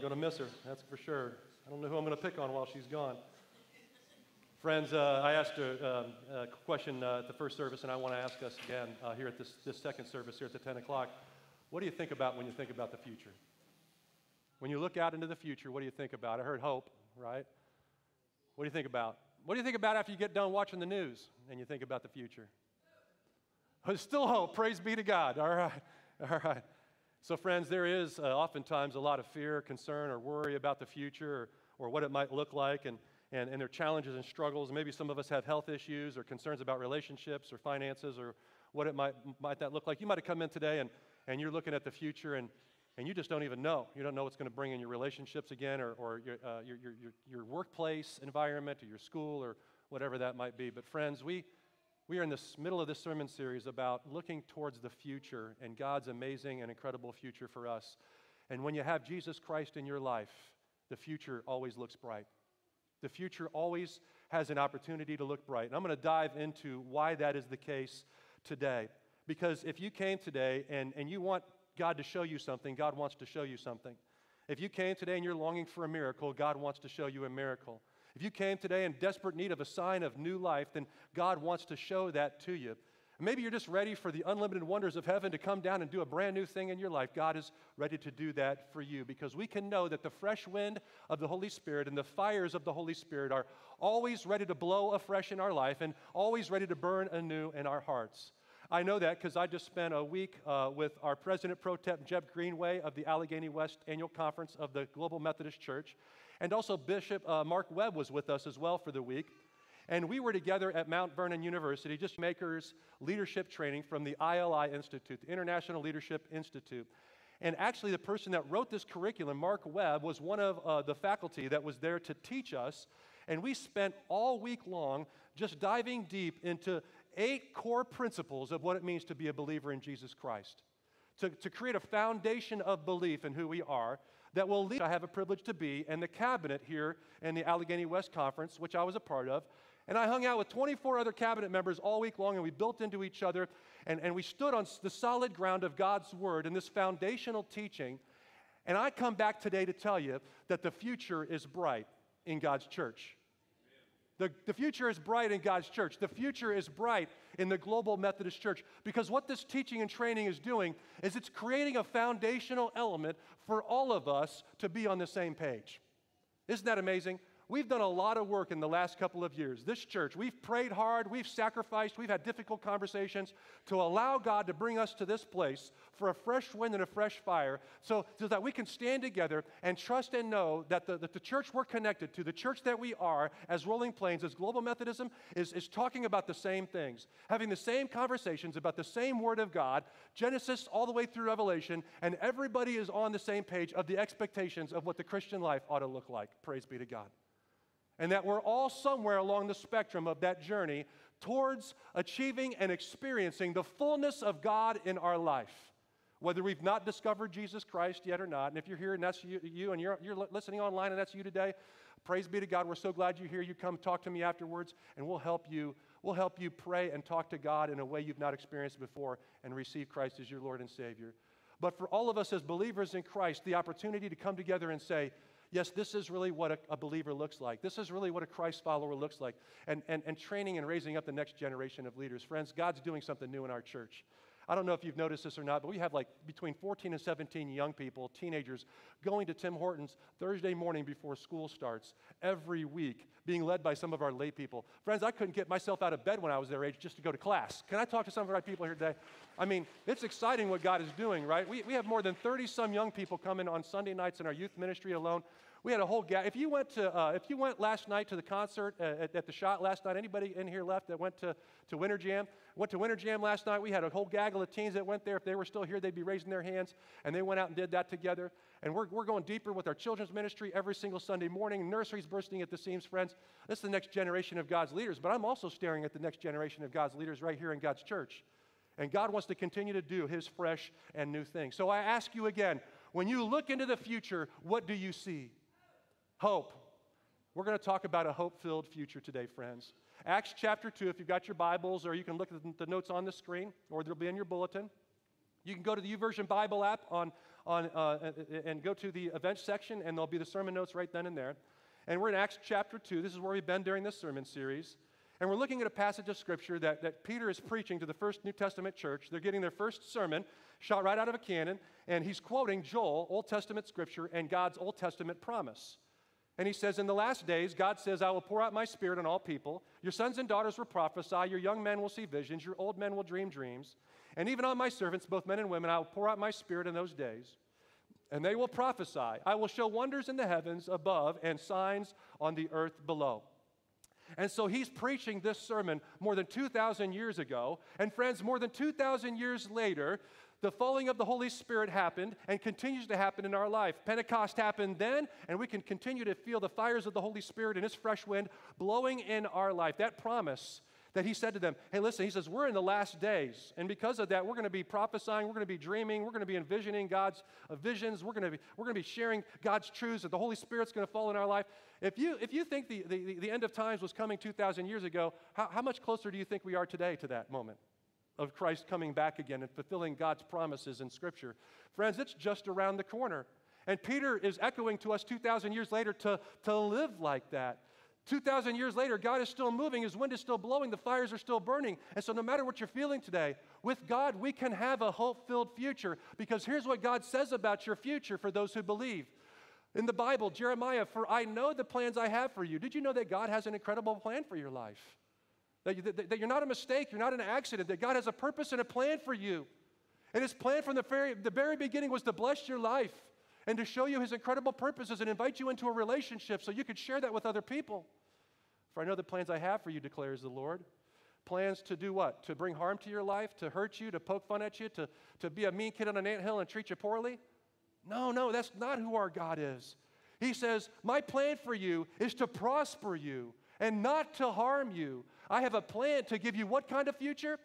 Going to miss her, that's for sure. I don't know who I'm going to pick on while she's gone. Friends, uh, I asked a, um, a question uh, at the first service, and I want to ask us again uh, here at this, this second service here at the 10 o'clock. What do you think about when you think about the future? When you look out into the future, what do you think about? I heard hope, right? What do you think about? What do you think about after you get done watching the news and you think about the future? There's still hope. Praise be to God. All right. All right. So, friends, there is uh, oftentimes a lot of fear, concern, or worry about the future or, or what it might look like. And and, and their challenges and struggles. Maybe some of us have health issues or concerns about relationships or finances or what it might, might that look like. You might have come in today and, and you're looking at the future and, and you just don't even know. You don't know what's going to bring in your relationships again or, or your, uh, your, your, your, your workplace environment or your school or whatever that might be. But, friends, we, we are in the middle of this sermon series about looking towards the future and God's amazing and incredible future for us. And when you have Jesus Christ in your life, the future always looks bright. The future always has an opportunity to look bright. And I'm going to dive into why that is the case today. Because if you came today and, and you want God to show you something, God wants to show you something. If you came today and you're longing for a miracle, God wants to show you a miracle. If you came today in desperate need of a sign of new life, then God wants to show that to you. Maybe you're just ready for the unlimited wonders of heaven to come down and do a brand new thing in your life. God is ready to do that for you because we can know that the fresh wind of the Holy Spirit and the fires of the Holy Spirit are always ready to blow afresh in our life and always ready to burn anew in our hearts. I know that because I just spent a week uh, with our President Pro Tem, Jeff Greenway of the Allegheny West Annual Conference of the Global Methodist Church. And also, Bishop uh, Mark Webb was with us as well for the week. And we were together at Mount Vernon University, just makers leadership training from the ILI Institute, the International Leadership Institute. And actually, the person that wrote this curriculum, Mark Webb, was one of uh, the faculty that was there to teach us. And we spent all week long just diving deep into eight core principles of what it means to be a believer in Jesus Christ. To, to create a foundation of belief in who we are that will lead, I have a privilege to be, in the cabinet here in the Allegheny West Conference, which I was a part of, and I hung out with 24 other cabinet members all week long, and we built into each other, and, and we stood on the solid ground of God's Word and this foundational teaching. And I come back today to tell you that the future is bright in God's church. The, the future is bright in God's church. The future is bright in the Global Methodist Church because what this teaching and training is doing is it's creating a foundational element for all of us to be on the same page. Isn't that amazing? We've done a lot of work in the last couple of years. This church, we've prayed hard, we've sacrificed, we've had difficult conversations to allow God to bring us to this place for a fresh wind and a fresh fire so, so that we can stand together and trust and know that the, that the church we're connected to, the church that we are as Rolling Plains, as Global Methodism, is, is talking about the same things, having the same conversations about the same Word of God, Genesis all the way through Revelation, and everybody is on the same page of the expectations of what the Christian life ought to look like. Praise be to God and that we're all somewhere along the spectrum of that journey towards achieving and experiencing the fullness of God in our life. Whether we've not discovered Jesus Christ yet or not, and if you're here and that's you, you and you're, you're listening online and that's you today, praise be to God. We're so glad you're here. You come talk to me afterwards, and we'll help you. We'll help you pray and talk to God in a way you've not experienced before and receive Christ as your Lord and Savior. But for all of us as believers in Christ, the opportunity to come together and say, yes, this is really what a, a, believer looks like. This is really what a Christ follower looks like. And, and, and training and raising up the next generation of leaders. Friends, God's doing something new in our church. I don't know if you've noticed this or not, but we have like between 14 and 17 young people, teenagers, going to Tim Hortons Thursday morning before school starts every week, being led by some of our lay people. Friends, I couldn't get myself out of bed when I was their age just to go to class. Can I talk to some of our people here today? I mean, it's exciting what God is doing, right? We, we have more than 30 some young people coming on Sunday nights in our youth ministry alone. We had a whole gap. If you went to, uh, if you went last night to the concert uh, at, at, the Schott last night, anybody in here left that went to, to Winter Jam? Went to Winter Jam last night. We had a whole gaggle of teens that went there. If they were still here, they'd be raising their hands. And they went out and did that together. And we're, we're going deeper with our children's ministry every single Sunday morning. Nurseries bursting at the seams, friends. This is the next generation of God's leaders. But I'm also staring at the next generation of God's leaders right here in God's church. And God wants to continue to do His fresh and new thing. So I ask you again when you look into the future, what do you see? Hope. We're going to talk about a hope filled future today, friends. Acts chapter 2, if you've got your Bibles, or you can look at the notes on the screen, or they'll be in your bulletin. You can go to the YouVersion Bible app on, on uh, and go to the events section, and there'll be the sermon notes right then and there. And we're in Acts chapter 2. This is where we've been during this sermon series. And we're looking at a passage of scripture that, that Peter is preaching to the first New Testament church. They're getting their first sermon shot right out of a cannon, and he's quoting Joel, Old Testament scripture, and God's Old Testament promise. And he says, In the last days, God says, I will pour out my spirit on all people. Your sons and daughters will prophesy. Your young men will see visions. Your old men will dream dreams. And even on my servants, both men and women, I will pour out my spirit in those days. And they will prophesy. I will show wonders in the heavens above and signs on the earth below. And so he's preaching this sermon more than 2,000 years ago. And friends, more than 2,000 years later, the falling of the Holy Spirit happened and continues to happen in our life. Pentecost happened then, and we can continue to feel the fires of the Holy Spirit and His fresh wind blowing in our life. That promise that He said to them, hey, listen, He says, we're in the last days. And because of that, we're going to be prophesying, we're going to be dreaming, we're going to be envisioning God's uh, visions, we're going, to be, we're going to be sharing God's truths, that the Holy Spirit's going to fall in our life. If you, if you think the, the, the end of times was coming 2,000 years ago, how, how much closer do you think we are today to that moment? Of Christ coming back again and fulfilling God's promises in Scripture. Friends, it's just around the corner. And Peter is echoing to us 2,000 years later to, to live like that. 2,000 years later, God is still moving, His wind is still blowing, the fires are still burning. And so, no matter what you're feeling today, with God, we can have a hope filled future because here's what God says about your future for those who believe. In the Bible, Jeremiah, for I know the plans I have for you. Did you know that God has an incredible plan for your life? That, you, that, that you're not a mistake, you're not an accident, that God has a purpose and a plan for you. And his plan from the very, the very beginning was to bless your life and to show you his incredible purposes and invite you into a relationship so you could share that with other people. For I know the plans I have for you, declares the Lord. Plans to do what? To bring harm to your life, to hurt you, to poke fun at you, to, to be a mean kid on an ant hill and treat you poorly? No, no, that's not who our God is. He says, My plan for you is to prosper you and not to harm you. I have a plan to give you what kind of future?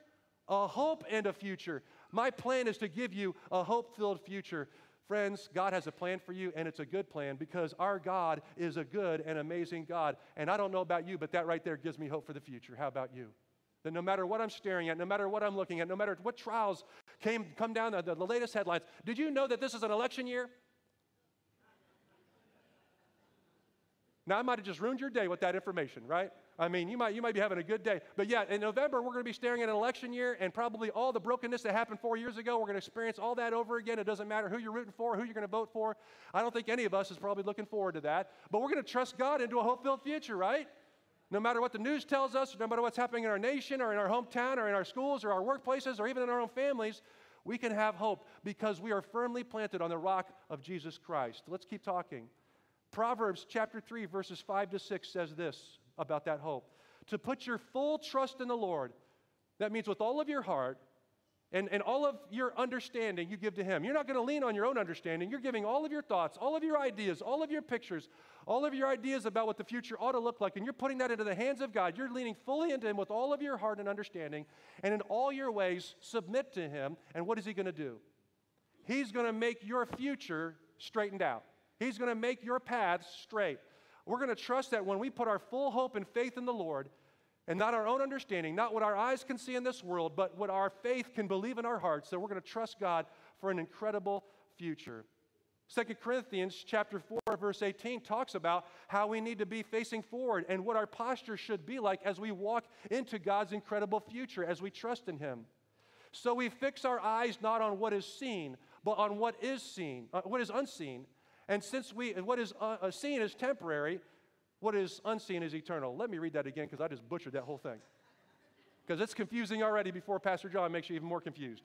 A hope and a future. My plan is to give you a hope filled future. Friends, God has a plan for you, and it's a good plan because our God is a good and amazing God. And I don't know about you, but that right there gives me hope for the future. How about you? That no matter what I'm staring at, no matter what I'm looking at, no matter what trials came, come down, the, the latest headlines, did you know that this is an election year? Now, I might have just ruined your day with that information, right? I mean, you might, you might be having a good day. But yeah, in November, we're going to be staring at an election year, and probably all the brokenness that happened four years ago, we're going to experience all that over again. It doesn't matter who you're rooting for, who you're going to vote for. I don't think any of us is probably looking forward to that. But we're going to trust God into a hope filled future, right? No matter what the news tells us, no matter what's happening in our nation or in our hometown or in our schools or our workplaces or even in our own families, we can have hope because we are firmly planted on the rock of Jesus Christ. Let's keep talking. Proverbs chapter 3, verses 5 to 6 says this about that hope to put your full trust in the Lord. That means with all of your heart and, and all of your understanding you give to Him. You're not going to lean on your own understanding. You're giving all of your thoughts, all of your ideas, all of your pictures, all of your ideas about what the future ought to look like, and you're putting that into the hands of God. You're leaning fully into Him with all of your heart and understanding, and in all your ways, submit to Him. And what is He going to do? He's going to make your future straightened out. He's going to make your path straight. We're going to trust that when we put our full hope and faith in the Lord, and not our own understanding, not what our eyes can see in this world, but what our faith can believe in our hearts, that we're going to trust God for an incredible future. 2 Corinthians chapter 4 verse 18 talks about how we need to be facing forward and what our posture should be like as we walk into God's incredible future as we trust in him. So we fix our eyes not on what is seen, but on what is seen, uh, what is unseen, and since we, what is uh, uh, seen is temporary, what is unseen is eternal. Let me read that again because I just butchered that whole thing. Because it's confusing already before Pastor John makes you even more confused.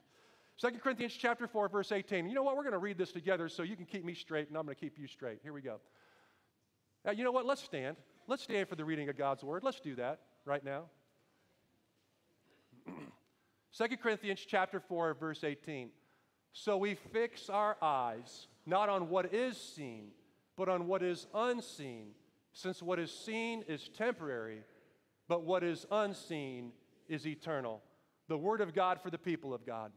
2 Corinthians chapter 4, verse 18. You know what? We're going to read this together so you can keep me straight and I'm going to keep you straight. Here we go. Now, you know what? Let's stand. Let's stand for the reading of God's word. Let's do that right now. 2 Corinthians chapter 4, verse 18. So we fix our eyes not on what is seen, but on what is unseen, since what is seen is temporary, but what is unseen is eternal. The word of God for the people of God.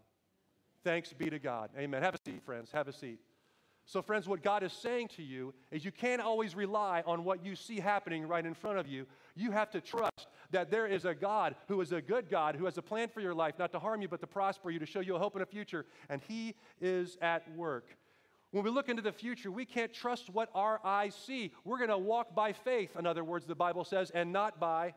Thanks be to God. Amen. Have a seat, friends. Have a seat. So, friends, what God is saying to you is you can't always rely on what you see happening right in front of you. You have to trust that there is a God who is a good God, who has a plan for your life, not to harm you, but to prosper you, to show you a hope and a future, and He is at work. When we look into the future, we can't trust what our eyes see. We're going to walk by faith, in other words, the Bible says, and not by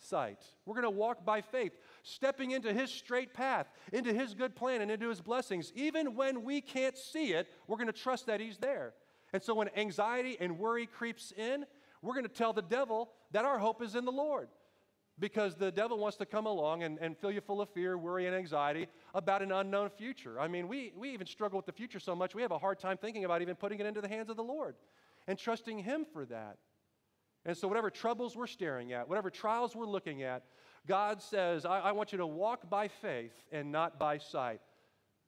sight. We're going to walk by faith, stepping into His straight path, into His good plan, and into His blessings. Even when we can't see it, we're going to trust that He's there. And so when anxiety and worry creeps in, we're going to tell the devil that our hope is in the Lord because the devil wants to come along and, and fill you full of fear, worry, and anxiety about an unknown future. I mean, we, we even struggle with the future so much, we have a hard time thinking about even putting it into the hands of the Lord and trusting Him for that. And so, whatever troubles we're staring at, whatever trials we're looking at, God says, I, I want you to walk by faith and not by sight.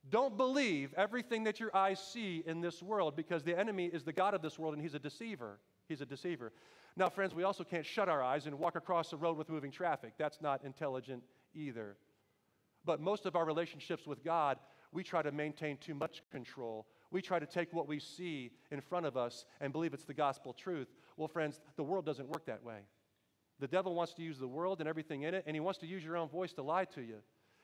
Don't believe everything that your eyes see in this world because the enemy is the God of this world and he's a deceiver. He's a deceiver. Now, friends, we also can't shut our eyes and walk across the road with moving traffic. That's not intelligent either. But most of our relationships with God, we try to maintain too much control. We try to take what we see in front of us and believe it's the gospel truth. Well, friends, the world doesn't work that way. The devil wants to use the world and everything in it, and he wants to use your own voice to lie to you.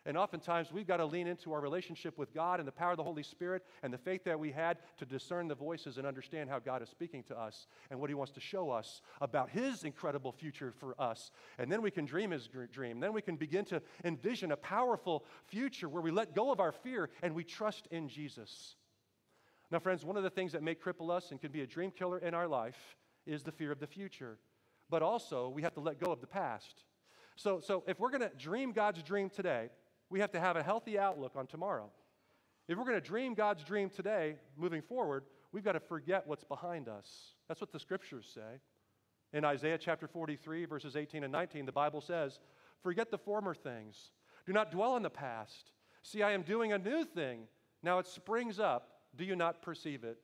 And oftentimes we've got to lean into our relationship with God and the power of the Holy Spirit and the faith that we had to discern the voices and understand how God is speaking to us and what He wants to show us about His incredible future for us. And then we can dream His dream. Then we can begin to envision a powerful future where we let go of our fear and we trust in Jesus. Now, friends, one of the things that may cripple us and can be a dream killer in our life is the fear of the future. But also, we have to let go of the past. So, so if we're going to dream God's dream today, we have to have a healthy outlook on tomorrow. If we're going to dream God's dream today, moving forward, we've got to forget what's behind us. That's what the scriptures say. In Isaiah chapter 43, verses 18 and 19, the Bible says, Forget the former things. Do not dwell on the past. See, I am doing a new thing. Now it springs up. Do you not perceive it?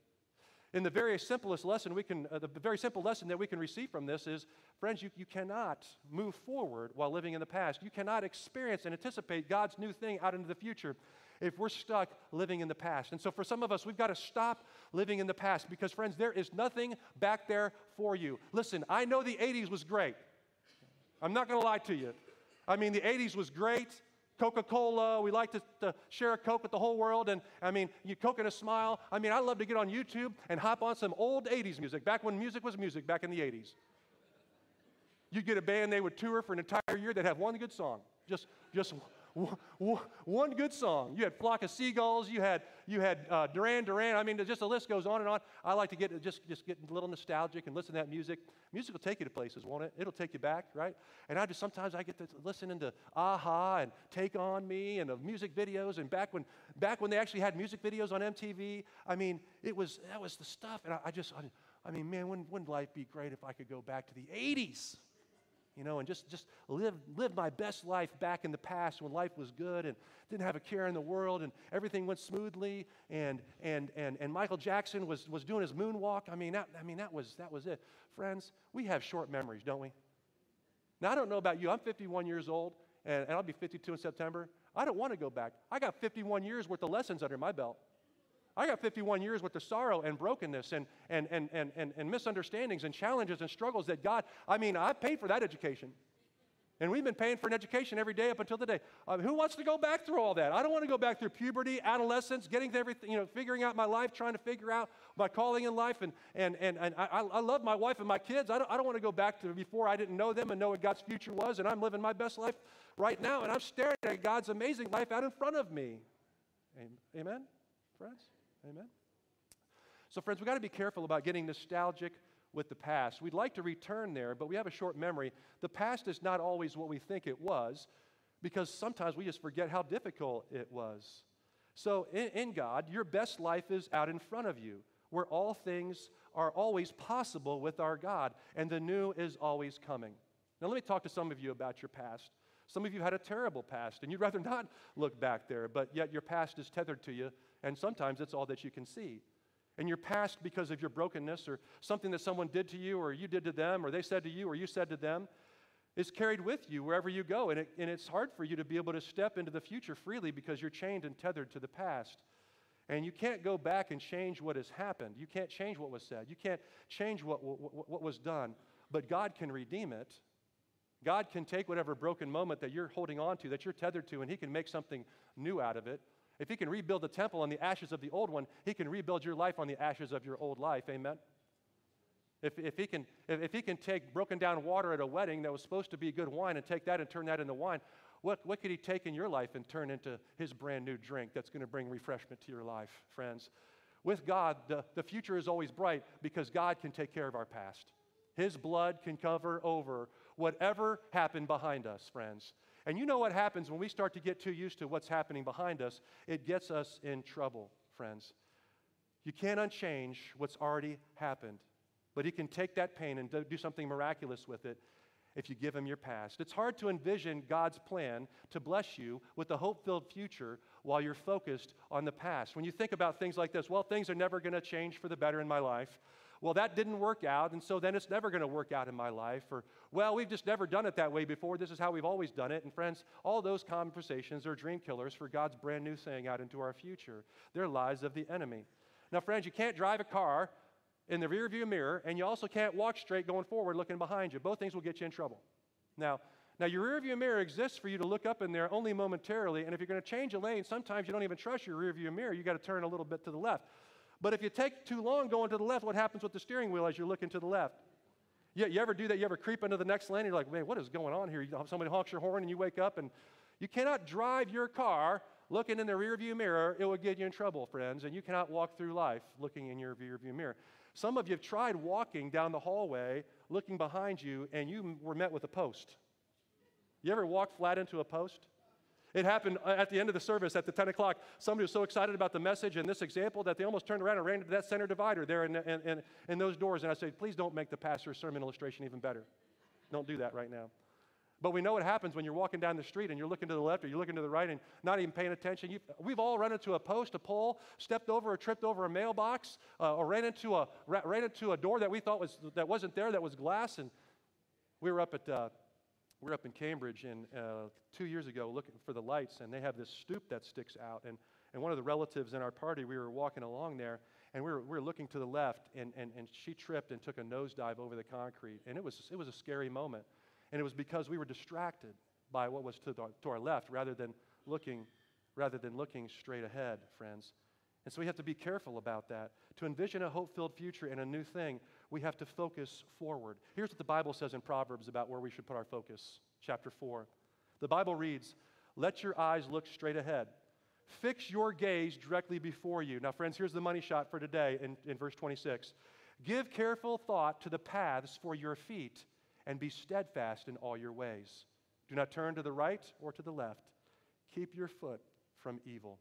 In the very simplest lesson we can, uh, the very simple lesson that we can receive from this is, friends, you, you cannot move forward while living in the past. You cannot experience and anticipate God's new thing out into the future if we're stuck living in the past. And so for some of us, we've got to stop living in the past because, friends, there is nothing back there for you. Listen, I know the 80s was great. I'm not going to lie to you. I mean, the 80s was great. Coca Cola. We like to, to, share a Coke with the whole world. And I mean, you Coke and a smile. I mean, I love to get on YouTube and hop on some old 80s music, back when music was music, back in the 80s. You'd get a band, they would tour for an entire year, they'd have one good song. Just, just one good song. You had Flock of Seagulls, you had, you had uh, Duran Duran. I mean, just the list goes on and on. I like to get just, just get a little nostalgic and listen to that music. Music will take you to places, won't it? It'll take you back, right? And I just sometimes I get to listen to a-ha and Take On Me and the music videos. And back when, back when they actually had music videos on MTV, I mean, it was, that was the stuff. And I, I just, I, I mean, man, wouldn't, wouldn't life be great if I could go back to the 80s? You know, and just, just live, live my best life back in the past when life was good and didn't have a care in the world and everything went smoothly and, and, and, and Michael Jackson was, was doing his moonwalk. I mean, that, I mean that, was, that was it. Friends, we have short memories, don't we? Now, I don't know about you. I'm 51 years old, and, and I'll be 52 in September. I don't want to go back. I got 51 years worth of lessons under my belt. I got 51 years with the sorrow and brokenness and, and, and, and, and, and misunderstandings and challenges and struggles that God, I mean, I paid for that education. And we've been paying for an education every day up until today. Uh, who wants to go back through all that? I don't want to go back through puberty, adolescence, getting everything, you know, figuring out my life, trying to figure out my calling in life. And, and, and, and I, I love my wife and my kids. I don't, I don't want to go back to before I didn't know them and know what God's future was. And I'm living my best life right now. And I'm staring at God's amazing life out in front of me. Amen, friends? Amen? So, friends, we've got to be careful about getting nostalgic with the past. We'd like to return there, but we have a short memory. The past is not always what we think it was because sometimes we just forget how difficult it was. So, in, in God, your best life is out in front of you, where all things are always possible with our God, and the new is always coming. Now, let me talk to some of you about your past. Some of you had a terrible past, and you'd rather not look back there, but yet your past is tethered to you and sometimes it's all that you can see. And your past, because of your brokenness or something that someone did to you, or you did to them, or they said to you, or you said to them, is carried with you wherever you go. And, it, and it's hard for you to be able to step into the future freely because you're chained and tethered to the past. And you can't go back and change what has happened. You can't change what was said. You can't change what, what, what was done. But God can redeem it. God can take whatever broken moment that you're holding on to, that you're tethered to, and He can make something new out of it. If He can rebuild the temple on the ashes of the old one, He can rebuild your life on the ashes of your old life. Amen? If, if, he can, if, if he can take broken down water at a wedding that was supposed to be good wine and take that and turn that into wine, what, what could he take in your life and turn into his brand new drink that's going to bring refreshment to your life, friends? With God, the, the future is always bright because God can take care of our past. His blood can cover over whatever happened behind us, friends. And you know what happens when we start to get too used to what's happening behind us? It gets us in trouble, friends. You can't unchange what's already happened, but He can take that pain and do something miraculous with it if you give him your past. It's hard to envision God's plan to bless you with a hope filled future while you're focused on the past. When you think about things like this, well, things are never going to change for the better in my life. Well, that didn't work out, and so then it's never going to work out in my life. Or, well, we've just never done it that way before. This is how we've always done it. And, friends, all those conversations are dream killers for God's brand new thing out into our future. They're lies of the enemy. Now, friends, you can't drive a car in the rearview mirror, and you also can't walk straight going forward looking behind you. Both things will get you in trouble. Now, now your rearview mirror exists for you to look up in there only momentarily, and if you're going to change a lane, sometimes you don't even trust your rearview mirror. You got to turn a little bit to the left. But if you take too long going to the left, what happens with the steering wheel as you're looking to the left? You, you ever do that? You ever creep into the next lane? You're like, man, what is going on here? Somebody honks your horn and you wake up, and you cannot drive your car looking in the rearview mirror. It will get you in trouble, friends, and you cannot walk through life looking in your rearview mirror. Some of you have tried walking down the hallway, looking behind you, and you were met with a post. You ever walk flat into a post? It happened at the end of the service at the 10 o'clock. Somebody was so excited about the message and this example that they almost turned around and ran into that center divider there in, in, in, in those doors. And I said, please don't make the pastor's sermon illustration even better. Don't do that right now. But we know what happens when you're walking down the street and you're looking to the left or you're looking to the right and not even paying attention. You've, we've all run into a post, a pole, stepped over or tripped over a mailbox, uh, or ran into a, ran into a door that we thought was, that wasn't there, that was glass. And we were up at, uh, were up in Cambridge and, uh, two years ago looking for the lights, and they have this stoop that sticks out. And, and one of the relatives in our party, we were walking along there, and we were, we were looking to the left, and, and, and she tripped and took a nosedive over the concrete. And it was, it was a scary moment. And it was because we were distracted by what was to, the, to our left rather than looking rather than looking straight ahead, friends. And so we have to be careful about that. To envision a hope filled future and a new thing, we have to focus forward. Here's what the Bible says in Proverbs about where we should put our focus. Chapter 4. The Bible reads, Let your eyes look straight ahead. Fix your gaze directly before you. Now, friends, here's the money shot for today in, in verse 26. Give careful thought to the paths for your feet and be steadfast in all your ways. Do not turn to the right or to the left. Keep your foot from evil.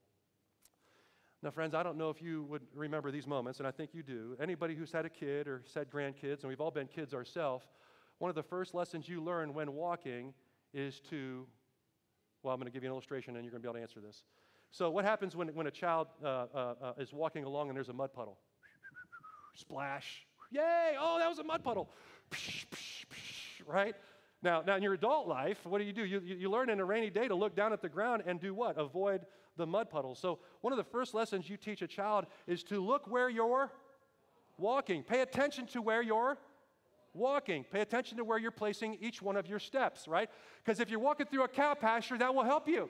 Now, friends, I don't know if you would remember these moments, and I think you do. Anybody who's had a kid or said grandkids, and we've all been kids ourselves, one of the first lessons you learn when walking is to, well, I'm going to give you an illustration and you're going to be able to answer this. So, what happens when, when a child uh, uh, uh, is walking along and there's a mud puddle? Splash. Yay! Oh, that was a mud puddle right? Now, now in your adult life, what do you do? You, you learn in a rainy day to look down at the ground and do what? Avoid the mud puddles. So, one of the first lessons you teach a child is to look where you're walking. Pay attention to where you're walking. Pay attention to where you're placing each one of your steps, right? Because if you're walking through a cow pasture, that will help you.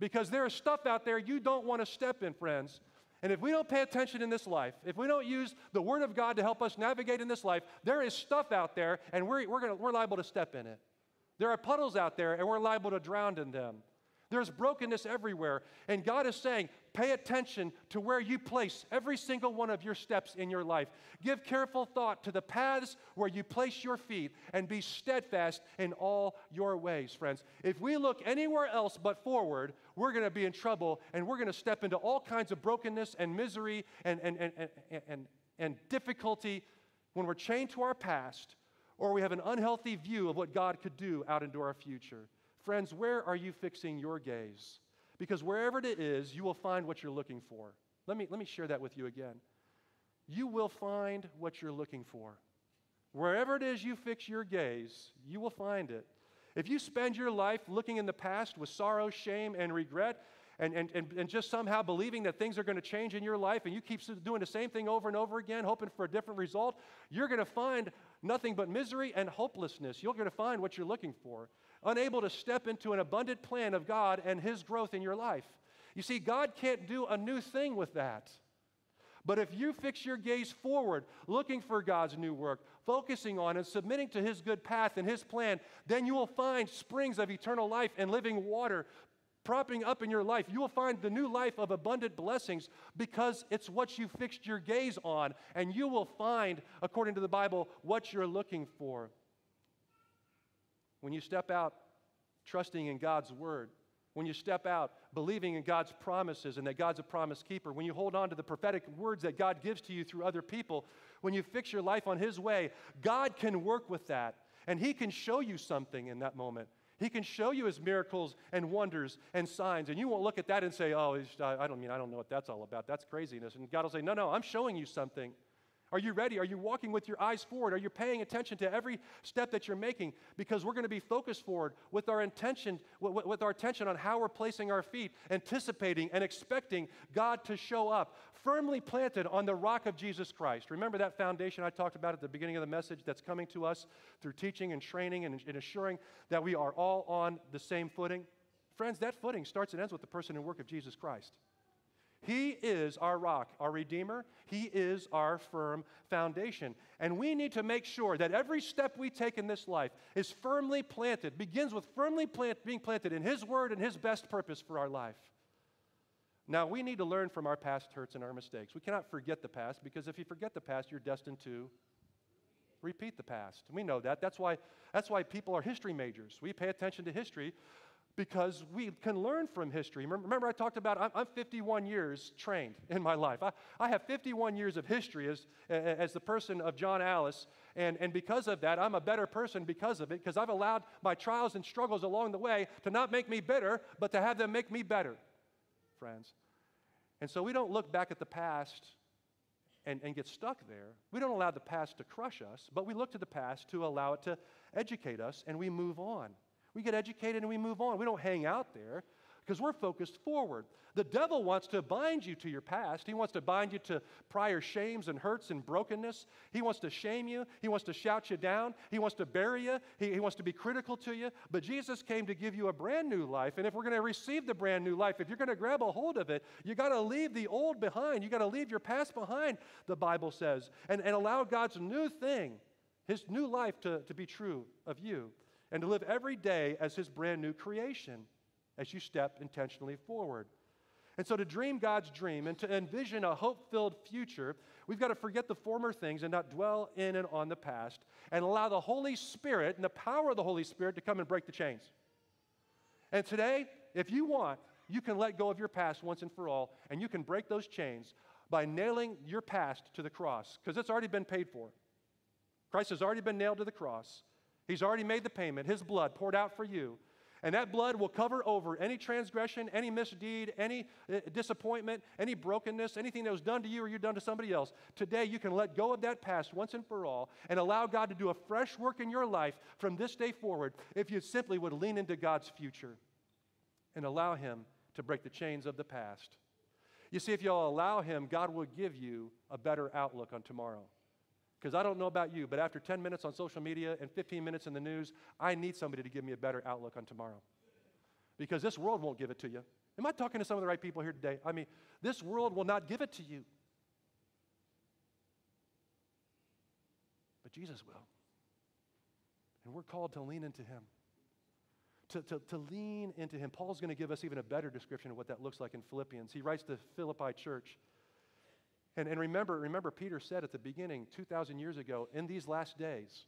Because there is stuff out there you don't want to step in, friends. And if we don't pay attention in this life, if we don't use the Word of God to help us navigate in this life, there is stuff out there and we're, we're, gonna, we're liable to step in it. There are puddles out there and we're liable to drown in them. There's brokenness everywhere. And God is saying, pay attention to where you place every single one of your steps in your life. Give careful thought to the paths where you place your feet and be steadfast in all your ways, friends. If we look anywhere else but forward, we're going to be in trouble and we're going to step into all kinds of brokenness and misery and, and, and, and, and, and difficulty when we're chained to our past or we have an unhealthy view of what God could do out into our future. Friends, where are you fixing your gaze? Because wherever it is, you will find what you're looking for. Let me, let me share that with you again. You will find what you're looking for. Wherever it is you fix your gaze, you will find it. If you spend your life looking in the past with sorrow, shame, and regret, and, and, and, and just somehow believing that things are going to change in your life, and you keep doing the same thing over and over again, hoping for a different result, you're going to find nothing but misery and hopelessness. You're going to find what you're looking for unable to step into an abundant plan of God and His growth in your life. You see, God can't do a new thing with that. But if you fix your gaze forward, looking for God's new work, focusing on and submitting to His good path and His plan, then you will find springs of eternal life and living water propping up in your life. You will find the new life of abundant blessings because it's what you fixed your gaze on, and you will find, according to the Bible, what you're looking for. When you step out trusting in God's word, when you step out believing in God's promises and that God's a promise keeper, when you hold on to the prophetic words that God gives to you through other people, when you fix your life on His way, God can work with that and He can show you something in that moment. He can show you his miracles and wonders and signs, and you won't look at that and say, Oh, I don't mean, I don't know what that's all about. That's craziness. And God will say, No, no, I'm showing you something. Are you ready? Are you walking with your eyes forward? Are you paying attention to every step that you're making? Because we're going to be focused forward with our intention, with, with our attention on how we're placing our feet, anticipating and expecting God to show up, firmly planted on the rock of Jesus Christ. Remember that foundation I talked about at the beginning of the message that's coming to us through teaching and training and, and assuring that we are all on the same footing? Friends, that footing starts and ends with the person and work of Jesus Christ. He is our rock, our Redeemer. He is our firm foundation. And we need to make sure that every step we take in this life is firmly planted, begins with firmly plant, being planted in His Word and His best purpose for our life. Now, we need to learn from our past hurts and our mistakes. We cannot forget the past because if you forget the past, you're destined to repeat the past. We know that. That's why, that's why people are history majors. We pay attention to history because we can learn from history. Remember, I talked about I'm 51 years trained in my life. I, have 51 years of history as, as the person of John Alice, and, and because of that, I'm a better person because of it, because I've allowed my trials and struggles along the way to not make me bitter, but to have them make me better, friends. And so we don't look back at the past and, and get stuck there. We don't allow the past to crush us, but we look to the past to allow it to educate us, and we move on. We get educated and we move on. We don't hang out there because we're focused forward. The devil wants to bind you to your past. He wants to bind you to prior shames and hurts and brokenness. He wants to shame you. He wants to shout you down. He wants to bury you. He, he wants to be critical to you. But Jesus came to give you a brand new life. And if we're going to receive the brand new life, if you're going to grab a hold of it, you got to leave the old behind. You got to leave your past behind, the Bible says, and, and allow God's new thing, his new life to, to be true of you and to live every day as His brand new creation as you step intentionally forward. And so, to dream God's dream and to envision a hope filled future, we've got to forget the former things and not dwell in and on the past and allow the Holy Spirit and the power of the Holy Spirit to come and break the chains. And today, if you want, you can let go of your past once and for all, and you can break those chains by nailing your past to the cross because it's already been paid for. Christ has already been nailed to the cross. He's already made the payment, His blood poured out for you. And that blood will cover over any transgression, any misdeed, any uh, disappointment, any brokenness, anything that was done to you or you've done to somebody else. Today, you can let go of that past once and for all and allow God to do a fresh work in your life from this day forward if you simply would lean into God's future and allow Him to break the chains of the past. You see, if you'll allow Him, God will give you a better outlook on tomorrow. Because I don't know about you, but after 10 minutes on social media and 15 minutes in the news, I need somebody to give me a better outlook on tomorrow. Because this world won't give it to you. Am I talking to some of the right people here today? I mean, this world will not give it to you. But Jesus will. And we're called to lean into Him. To, to, to lean into Him. Paul's going to give us even a better description of what that looks like in Philippians. He writes to Philippi church. And, and remember, remember, Peter said at the beginning, 2,000 years ago, in these last days,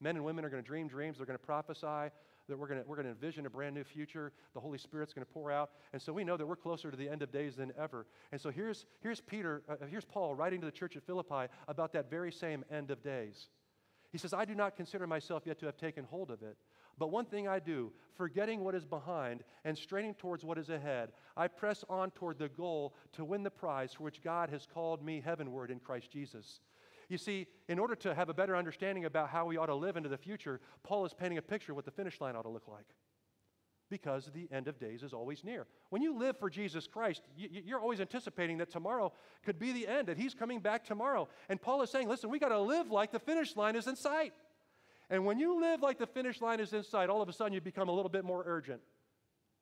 men and women are going to dream dreams, they're going to prophesy, that we're going to, we're to envision a brand new future. The Holy Spirit's going to pour out. And so we know that we're closer to the end of days than ever. And so here's, here's Peter, uh, here's Paul writing to the church at Philippi about that very same end of days. He says, I do not consider myself yet to have taken hold of it. But one thing I do, forgetting what is behind and straining towards what is ahead, I press on toward the goal to win the prize for which God has called me heavenward in Christ Jesus. You see, in order to have a better understanding about how we ought to live into the future, Paul is painting a picture of what the finish line ought to look like. Because the end of days is always near. When you live for Jesus Christ, you're always anticipating that tomorrow could be the end, that He's coming back tomorrow. And Paul is saying, listen, we got to live like the finish line is in sight. And when you live like the finish line is in sight, all of a sudden you become a little bit more urgent.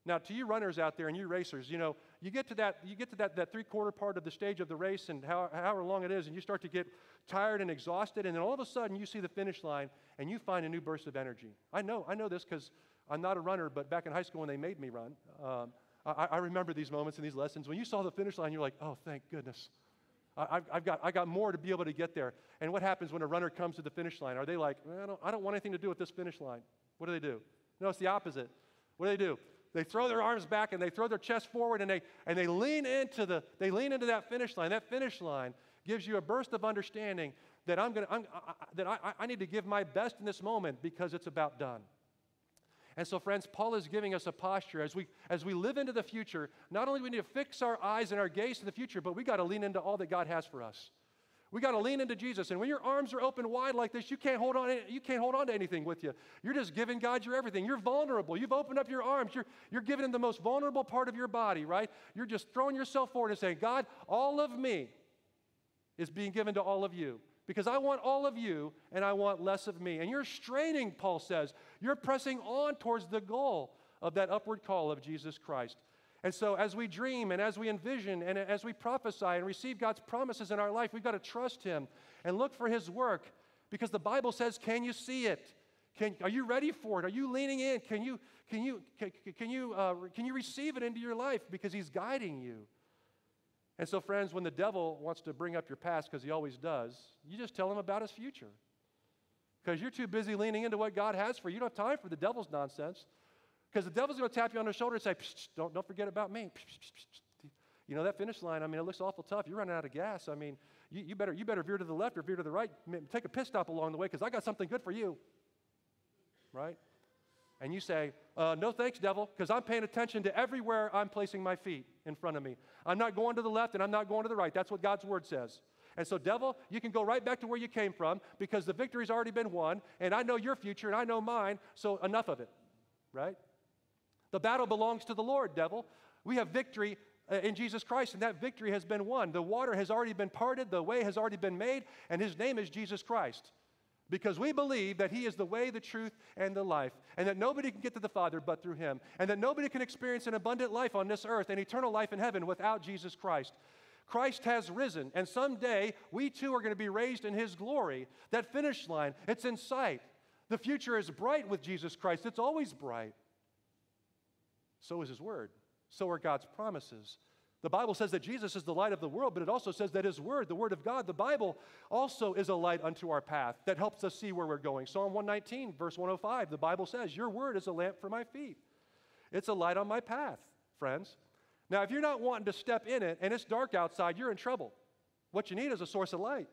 Now, to you runners out there and you racers, you know, you get to that, you get to that, that three quarter part of the stage of the race and how, however long it is, and you start to get tired and exhausted, and then all of a sudden you see the finish line and you find a new burst of energy. I know, I know this because I'm not a runner, but back in high school when they made me run, um, I, I, remember these moments and these lessons. When you saw the finish line, you're like, oh, thank goodness. I, have got, I got more to be able to get there. And what happens when a runner comes to the finish line? Are they like, I don't, I don't want anything to do with this finish line? What do they do? No, it's the opposite. What do they do? They throw their arms back and they throw their chest forward and they, and they, lean, into the, they lean into that finish line. That finish line gives you a burst of understanding that, I'm gonna, I'm, I, that I, I need to give my best in this moment because it's about done. And so, friends, Paul is giving us a posture as we, as we live into the future. Not only do we need to fix our eyes and our gaze to the future, but we got to lean into all that God has for us. We got to lean into Jesus. And when your arms are open wide like this, you can't hold on, you can't hold on to anything with you. You're just giving God your everything. You're vulnerable. You've opened up your arms. You're, you're giving him the most vulnerable part of your body, right? You're just throwing yourself forward and saying, God, all of me is being given to all of you because I want all of you and I want less of me. And you're straining, Paul says. You're pressing on towards the goal of that upward call of Jesus Christ. And so, as we dream and as we envision and as we prophesy and receive God's promises in our life, we've got to trust Him and look for His work because the Bible says, Can you see it? Can, are you ready for it? Are you leaning in? Can you, can, you, can, you, uh, can you receive it into your life because He's guiding you? And so, friends, when the devil wants to bring up your past, because he always does, you just tell him about his future. Because you're too busy leaning into what God has for you. You don't have time for the devil's nonsense. Because the devil's going to tap you on the shoulder and say, don't, don't forget about me. You know, that finish line, I mean, it looks awful tough. You're running out of gas. I mean, you, you, better, you better veer to the left or veer to the right. Take a pit stop along the way because I got something good for you. Right? And you say, uh, No thanks, devil, because I'm paying attention to everywhere I'm placing my feet in front of me. I'm not going to the left and I'm not going to the right. That's what God's word says. And so, devil, you can go right back to where you came from because the victory's already been won, and I know your future and I know mine, so enough of it, right? The battle belongs to the Lord, devil. We have victory uh, in Jesus Christ, and that victory has been won. The water has already been parted, the way has already been made, and his name is Jesus Christ. Because we believe that He is the way, the truth, and the life, and that nobody can get to the Father but through Him, and that nobody can experience an abundant life on this earth and eternal life in heaven without Jesus Christ. Christ has risen, and someday we too are going to be raised in His glory. That finish line, it's in sight. The future is bright with Jesus Christ, it's always bright. So is His Word. So are God's promises. The Bible says that Jesus is the light of the world, but it also says that His Word, the Word of God, the Bible, also is a light unto our path that helps us see where we're going. Psalm 119, verse 105, the Bible says, Your Word is a lamp for my feet. It's a light on my path, friends. Now, if you're not wanting to step in it and it's dark outside, you're in trouble. What you need is a source of light.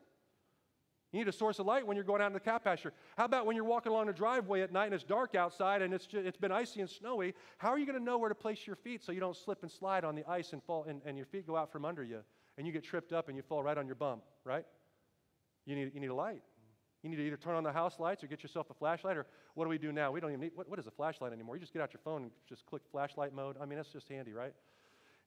You need a source of light when you're going out in the cow pasture. How about when you're walking along the driveway at night and it's dark outside and it's, just, it's been icy and snowy? How are you going to know where to place your feet so you don't slip and slide on the ice and fall and, and your feet go out from under you and you get tripped up and you fall right on your bump, right? You need, you need a light. You need to either turn on the house lights or get yourself a flashlight, or what do we do now? We don't even need, what, what is a flashlight anymore? You just get out your phone and just click flashlight mode. I mean, that's just handy, right?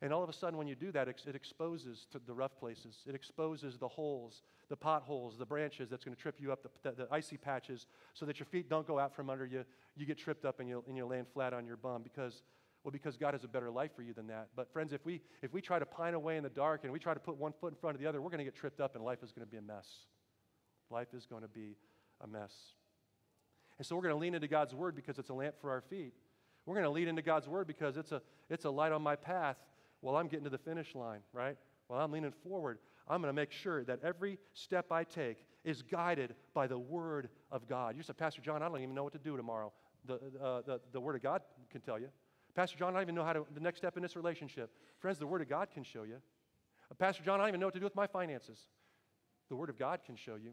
And all of a sudden, when you do that, it exposes to the rough places. It exposes the holes, the potholes, the branches that's going to trip you up, the, the, the, icy patches, so that your feet don't go out from under you. You get tripped up and you and you land flat on your bum because, well, because God has a better life for you than that. But friends, if we if we try to pine away in the dark and we try to put one foot in front of the other, we're going to get tripped up and life is going to be a mess. Life is going to be a mess. And so we're going to lean into God's word because it's a lamp for our feet. We're going to lean into God's word because it's a it's a light on my path while I'm getting to the finish line, right? While I'm leaning forward, I'm going to make sure that every step I take is guided by the Word of God. You said, Pastor John, I don't even know what to do tomorrow. The, uh, the, the Word of God can tell you. Pastor John, I don't even know how to, the next step in this relationship. Friends, the Word of God can show you. Uh, Pastor John, I don't even know what to do with my finances. The Word of God can show you.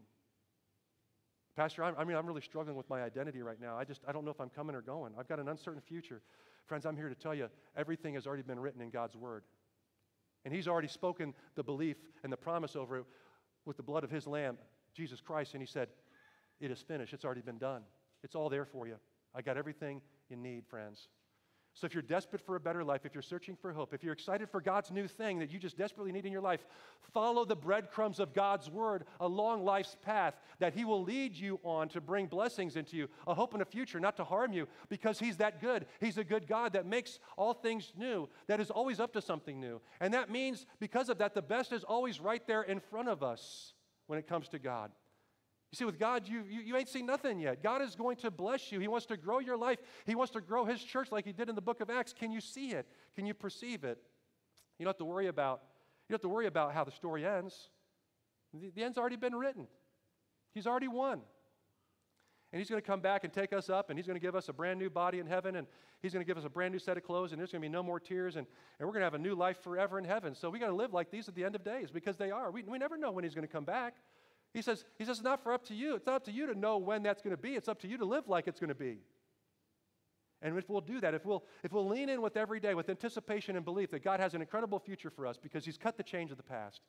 Pastor, I'm, I mean, I'm really struggling with my identity right now. I just, I don't know if I'm coming or going. I've got an uncertain future. Friends, I'm here to tell you everything has already been written in God's Word. And He's already spoken the belief and the promise over it with the blood of His Lamb, Jesus Christ. And He said, It is finished. It's already been done. It's all there for you. I got everything you need, friends. So if you're desperate for a better life, if you're searching for hope, if you're excited for God's new thing that you just desperately need in your life, follow the breadcrumbs of God's word along life's path that He will lead you on to bring blessings into you, a hope and a future, not to harm you, because He's that good. He's a good God that makes all things new, that is always up to something new. And that means, because of that, the best is always right there in front of us when it comes to God. You see, with God, you, you, you, ain't seen nothing yet. God is going to bless you. He wants to grow your life. He wants to grow His church like He did in the book of Acts. Can you see it? Can you perceive it? You don't have to worry about, you don't have to worry about how the story ends. The, the end's already been written. He's already won. And He's going to come back and take us up, and He's going to give us a brand new body in heaven, and He's going to give us a brand new set of clothes, and there's going to be no more tears, and, and we're going to have a new life forever in heaven. So we got to live like these at the end of days because they are. We, we never know when He's going to come back. He says, he says, it's not for up to you. It's not up to you to know when that's going to be. It's up to you to live like it's going to be. And if we'll do that, if we'll, if we'll lean in with every day with anticipation and belief that God has an incredible future for us because He's cut the chains of the past,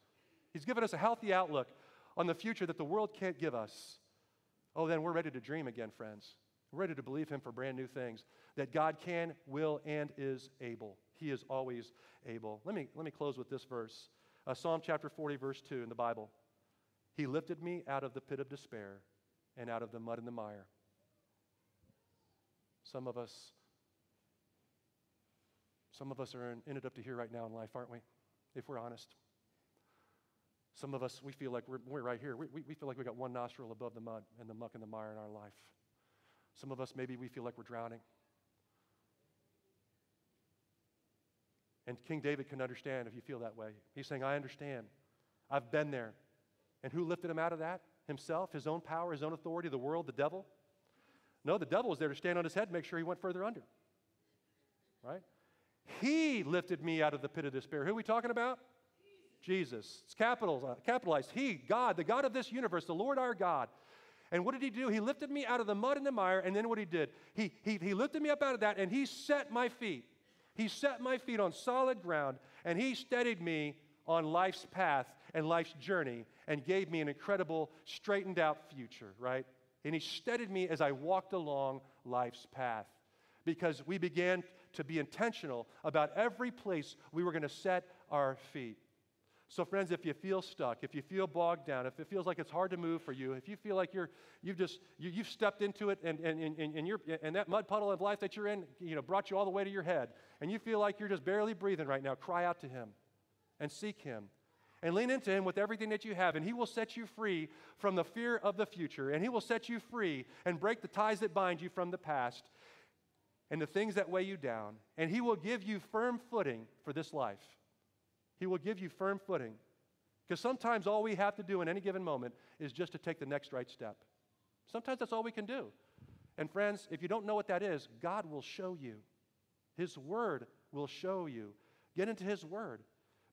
He's given us a healthy outlook on the future that the world can't give us, oh, then we're ready to dream again, friends. We're ready to believe Him for brand new things that God can, will, and is able. He is always able. Let me, let me close with this verse uh, Psalm chapter 40, verse 2 in the Bible. He lifted me out of the pit of despair and out of the mud and the mire. Some of us, some of us are in, it up to here right now in life, aren't we? If we're honest. Some of us, we feel like we're, we're right here. We, we, we feel like we got one nostril above the mud and the muck and the mire in our life. Some of us, maybe we feel like we're drowning. And King David can understand if you feel that way. He's saying, I understand. I've been there. And who lifted him out of that? Himself, his own power, his own authority, the world, the devil? No, the devil was there to stand on his head and make sure he went further under. Right? He lifted me out of the pit of despair. Who are we talking about? Jesus. It's uh, capitalized. He, God, the God of this universe, the Lord our God. And what did he do? He lifted me out of the mud and the mire, and then what he did? He, he, he lifted me up out of that, and he set my feet. He set my feet on solid ground, and he steadied me on life's path and life's journey and gave me an incredible, straightened out future, right? And He steadied me as I walked along life's path because we began to be intentional about every place we were going to set our feet. So, friends, if you feel stuck, if you feel bogged down, if it feels like it's hard to move for you, if you feel like you're, you've just, you, have stepped into it and, and, and, and, you're, and that mud puddle of life that you're in, you know, brought you all the way to your head, and you feel like you're just barely breathing right now, cry out to Him and seek Him and lean into Him with everything that you have, and He will set you free from the fear of the future, and He will set you free and break the ties that bind you from the past and the things that weigh you down, and He will give you firm footing for this life. He will give you firm footing. Because sometimes all we have to do in any given moment is just to take the next right step. Sometimes that's all we can do. And friends, if you don't know what that is, God will show you. His Word will show you. Get into His Word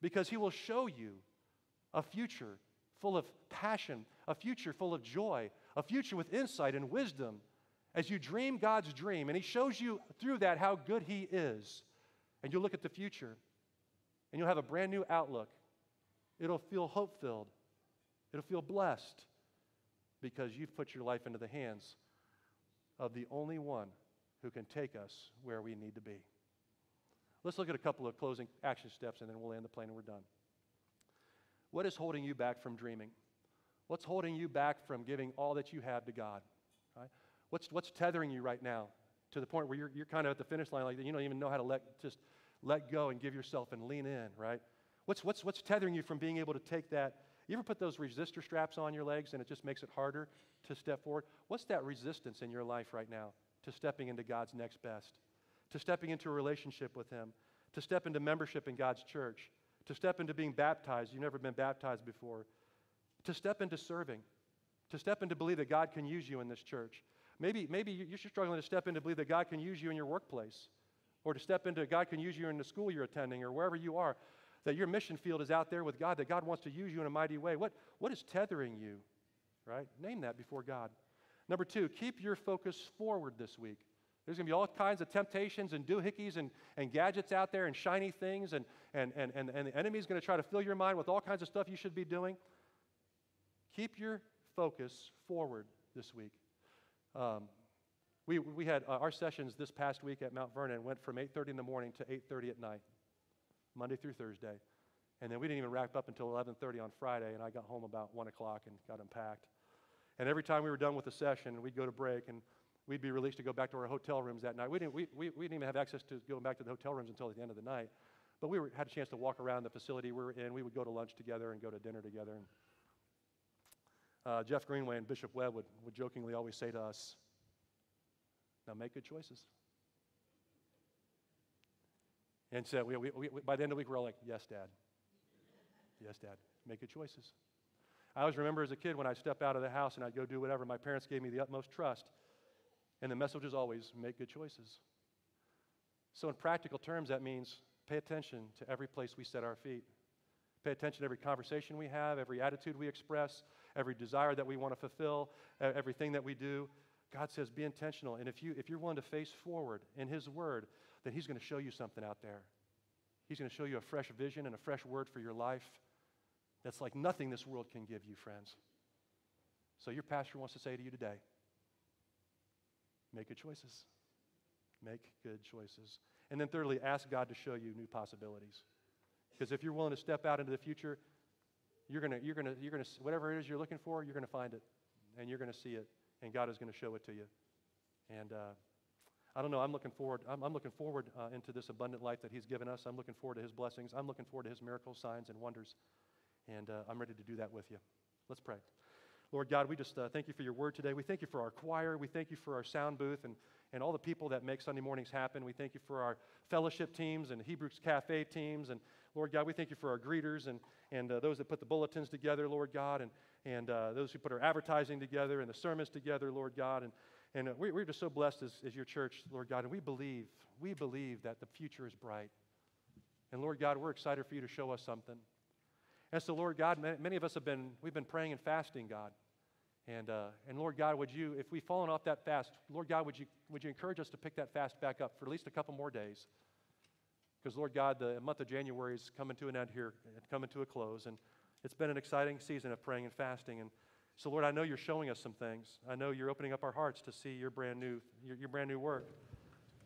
because He will show you a future full of passion, a future full of joy, a future with insight and wisdom as you dream God's dream. And He shows you through that how good He is. And you'll look at the future and you'll have a brand new outlook. It'll feel hope filled, it'll feel blessed because you've put your life into the hands of the only one who can take us where we need to be. Let's look at a couple of closing action steps and then we'll end the plane and we're done. What is holding you back from dreaming? What's holding you back from giving all that you have to God? Right? What's, what's tethering you right now to the point where you're, you're kind of at the finish line like you don't even know how to let just let go and give yourself and lean in, right? What's, what's, what's tethering you from being able to take that? You ever put those resistor straps on your legs and it just makes it harder to step forward? What's that resistance in your life right now to stepping into God's next best? to stepping into a relationship with Him, to step into membership in God's church, to step into being baptized. You've never been baptized before, to step into serving, to step into believe that God can use you in this church. Maybe, maybe you're struggling to step into believe that God can use you in your workplace, or to step into God can use you in the school you're attending, or wherever you are. That your mission field is out there with God, that God wants to use you in a mighty way. What, what is tethering you, right? Name that before God. Number two, keep your focus forward this week. There's going to be all kinds of temptations and doohickeys and, and gadgets out there and shiny things, and, and, and, and, and the enemy's going to try to fill your mind with all kinds of stuff you should be doing. Keep your focus forward this week. Um, We, we had uh, our sessions this past week at Mount Vernon went from 8:30 in the morning to 8:30 at night, Monday through Thursday, and then we didn't even wrap up until 11:30 on Friday, and I got home about one o'clock and got unpacked. And every time we were done with the session, we'd go to break and we'd be released to go back to our hotel rooms that night. We didn't, we, we, we didn't even have access to going back to the hotel rooms until the end of the night. But we were, had a chance to walk around the facility we were in. We would go to lunch together and go to dinner together. And, uh, Jeff Greenway and Bishop Webb would, would jokingly always say to us, Now make good choices. And so we, we, we, by the end of the week, we're all like, Yes, Dad. Yes, Dad. Make good choices. I always remember as a kid when I'd step out of the house and I'd go do whatever, my parents gave me the utmost trust. And the message is always make good choices. So, in practical terms, that means pay attention to every place we set our feet. Pay attention to every conversation we have, every attitude we express, every desire that we want to fulfill, everything that we do. God says, be intentional. And if, you, if you're willing to face forward in His Word, then He's going to show you something out there. He's going to show you a fresh vision and a fresh word for your life that's like nothing this world can give you, friends. So, your pastor wants to say to you today make good choices. Make good choices. And then, thirdly, ask God to show you new possibilities. Because if you're willing to step out into the future, you're going to, you're going to, you're going to, whatever it is you're looking for, you're going to find it. And you're going to see it. And God is going to show it to you. And uh, I don't know, I'm looking forward, I'm, I'm looking forward uh, into this abundant life that He's given us. I'm looking forward to His blessings. I'm looking forward to His miracles, signs, and wonders. And uh, I'm ready to do that with you. Let's pray. Lord God, we just uh, thank you for your word today. We thank you for our choir. We thank you for our sound booth and, and all the people that make Sunday mornings happen. We thank you for our fellowship teams and Hebrews Cafe teams. And Lord God, we thank you for our greeters and, and uh, those that put the bulletins together, Lord God, and, and uh, those who put our advertising together and the sermons together, Lord God. And, and uh, we, we're just so blessed as, as your church, Lord God. And we believe, we believe that the future is bright. And Lord God, we're excited for you to show us something. And so, Lord God, many of us have been, we've been praying and fasting, God. And, uh, and Lord God, would you, if we've fallen off that fast, Lord God, would you, would you encourage us to pick that fast back up for at least a couple more days? Because, Lord God, the month of January is coming to an end here, coming to a close. And it's been an exciting season of praying and fasting. And so, Lord, I know you're showing us some things. I know you're opening up our hearts to see your brand new, your, your brand new work.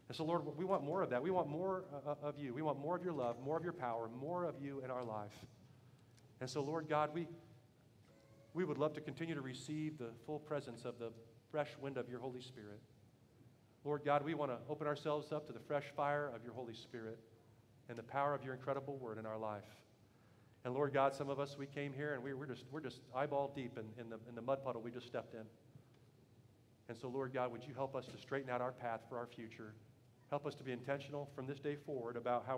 And so, Lord, we want more of that. We want more uh, of you. We want more of your love, more of your power, more of you in our life. And so, Lord God, we, we would love to continue to receive the full presence of the fresh wind of your Holy Spirit. Lord God, we want to open ourselves up to the fresh fire of your Holy Spirit and the power of your incredible word in our life. And Lord God, some of us, we came here and we, we're, just, we're just eyeball deep in, in, the, in the mud puddle we just stepped in. And so, Lord God, would you help us to straighten out our path for our future? Help us to be intentional from this day forward about how we're